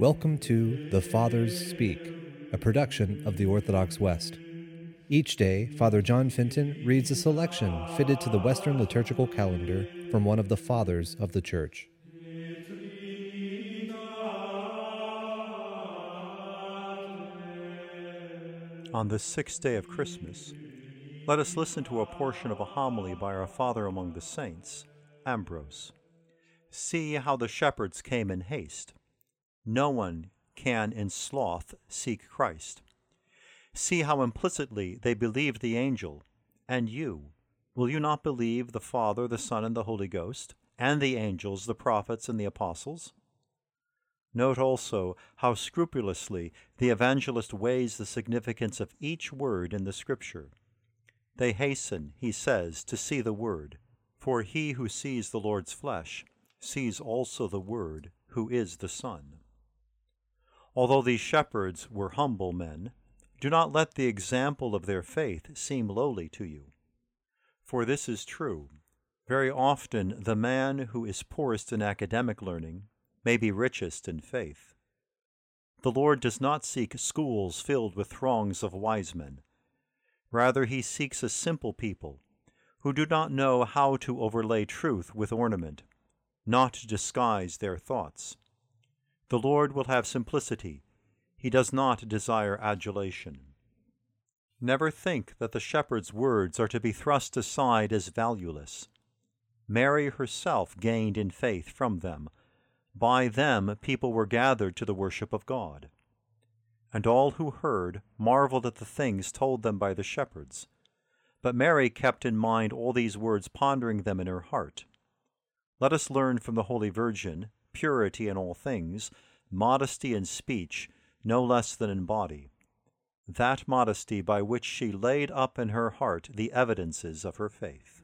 Welcome to The Fathers Speak, a production of the Orthodox West. Each day, Father John Fenton reads a selection fitted to the Western liturgical calendar from one of the Fathers of the Church. On this sixth day of Christmas, let us listen to a portion of a homily by our Father among the saints, Ambrose. See how the shepherds came in haste. No one can in sloth seek Christ. See how implicitly they believed the angel. And you, will you not believe the Father, the Son, and the Holy Ghost, and the angels, the prophets, and the apostles? Note also how scrupulously the evangelist weighs the significance of each word in the Scripture. They hasten, he says, to see the Word, for he who sees the Lord's flesh sees also the Word, who is the Son. Although these shepherds were humble men, do not let the example of their faith seem lowly to you. For this is true. Very often the man who is poorest in academic learning may be richest in faith. The Lord does not seek schools filled with throngs of wise men. Rather, he seeks a simple people who do not know how to overlay truth with ornament, not to disguise their thoughts. The Lord will have simplicity. He does not desire adulation. Never think that the shepherd's words are to be thrust aside as valueless. Mary herself gained in faith from them by them people were gathered to the worship of God. And all who heard marveled at the things told them by the shepherds. But Mary kept in mind all these words, pondering them in her heart. Let us learn from the Holy Virgin purity in all things, modesty in speech, no less than in body. That modesty by which she laid up in her heart the evidences of her faith.